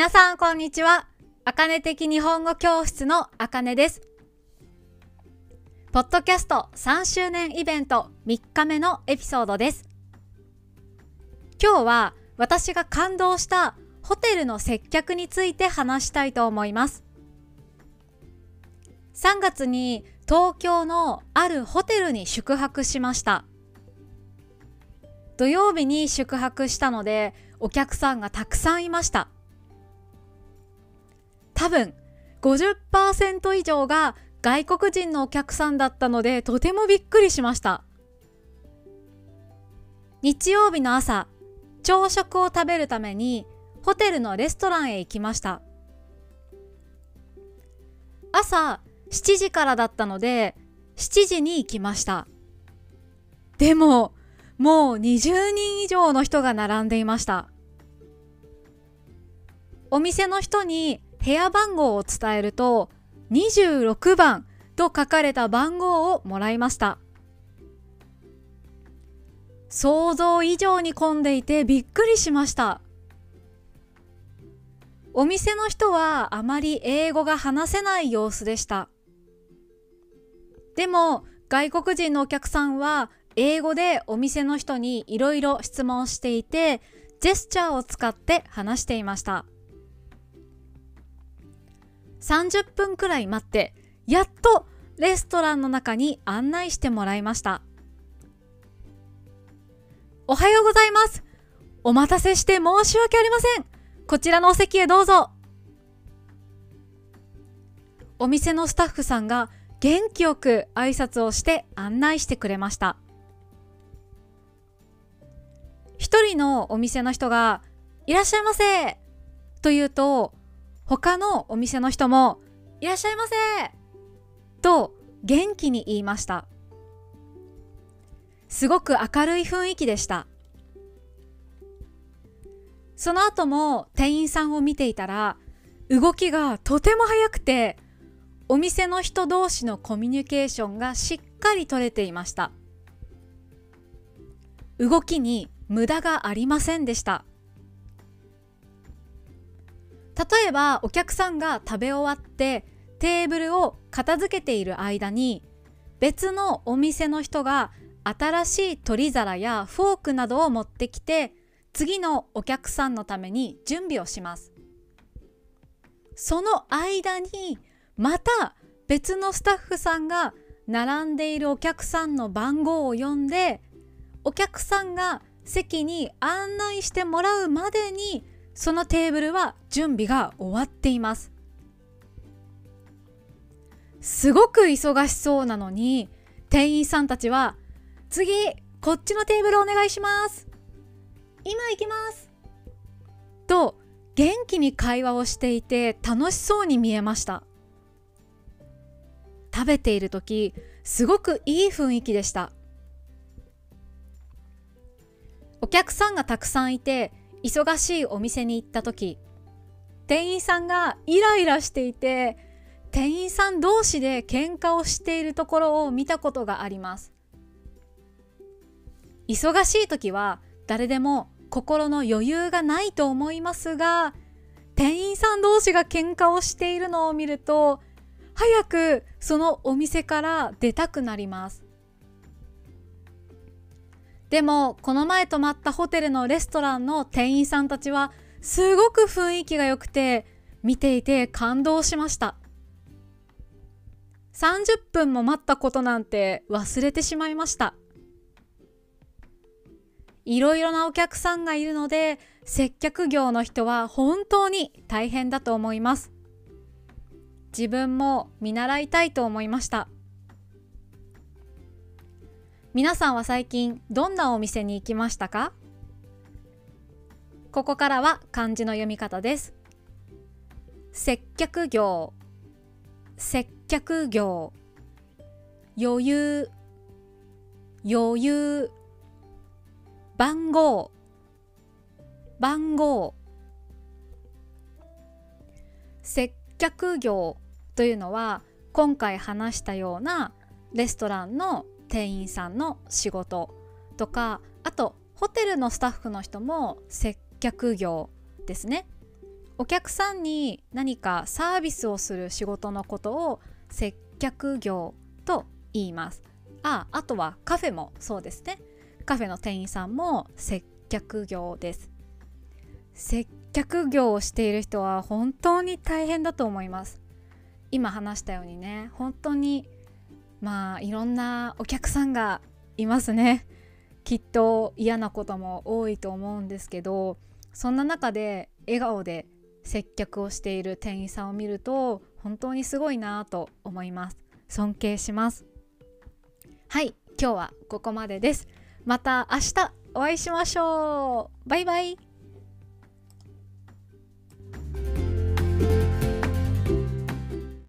皆さんこんにちは。あかね的日本語教室のあかねです。ポッドキャスト3周年イベント3日目のエピソードです。今日は私が感動したホテルの接客について話したいと思います。3月に東京のあるホテルに宿泊しました。土曜日に宿泊したのでお客さんがたくさんいました。多分50%以上が外国人のお客さんだったのでとてもびっくりしました。日曜日の朝朝食を食べるためにホテルのレストランへ行きました。朝7時からだったので7時に行きました。でももう20人以上の人が並んでいました。お店の人に部屋番号を伝えると26番と書かれた番号をもらいました。想像以上に混んでいてびっくりしました。お店の人はあまり英語が話せない様子でした。でも外国人のお客さんは英語でお店の人にいろいろ質問していてジェスチャーを使って話していました。30分くらい待ってやっとレストランの中に案内してもらいました。おはようございます。お待たせして申し訳ありません。こちらのお席へどうぞ。お店のスタッフさんが元気よく挨拶をして案内してくれました。一人のお店の人が「いらっしゃいませ」と言うと他のお店の人もいらっしゃいませと元気に言いました。すごく明るい雰囲気でした。その後も店員さんを見ていたら動きがとても速くてお店の人同士のコミュニケーションがしっかり取れていました。動きに無駄がありませんでした。例えばお客さんが食べ終わってテーブルを片付けている間に別のお店の人が新しい取り皿やフォークなどを持ってきて次のお客さんのために準備をします。その間にまた別のスタッフさんが並んでいるお客さんの番号を呼んでお客さんが席に案内してもらうまでにそのテーブルは準備が終わっています。すごく忙しそうなのに店員さんたちは次こっちのテーブルお願いします。今行きます。と元気に会話をしていて楽しそうに見えました。食べている時すごくいい雰囲気でした。お客さんがたくさんいて忙しいお店に行った時店員さんがイライラしていて店員さん同士で喧嘩をしているところを見たことがあります。忙しい時は誰でも心の余裕がないと思いますが店員さん同士が喧嘩をしているのを見ると早くそのお店から出たくなります。でもこの前泊まったホテルのレストランの店員さんたちはすごく雰囲気が良くて見ていて感動しました。30分も待ったことなんて忘れてしまいました。いろいろなお客さんがいるので接客業の人は本当に大変だと思います。自分も見習いたいと思いました。皆さんは最近どんなお店に行きましたか？ここからは漢字の読み方です。接客業。接客業。余裕。余裕。番号。番号。接客業というのは今回話したようなレストランの店員さんの仕事とかあとホテルのスタッフの人も接客業ですね。お客さんに何かサービスをする仕事のことを接客業と言います。ああとはカフェもそうですね。カフェの店員さんも接客業です。接客業をしている人は本当に大変だと思います。今話したようにね本当にまあいろんなお客さんがいますね。きっと嫌なことも多いと思うんですけどそんな中で笑顔で接客をしている店員さんを見ると本当にすごいなと思います。尊敬します。はい今日はここまでです。また明日お会いしましょう。バイバイ。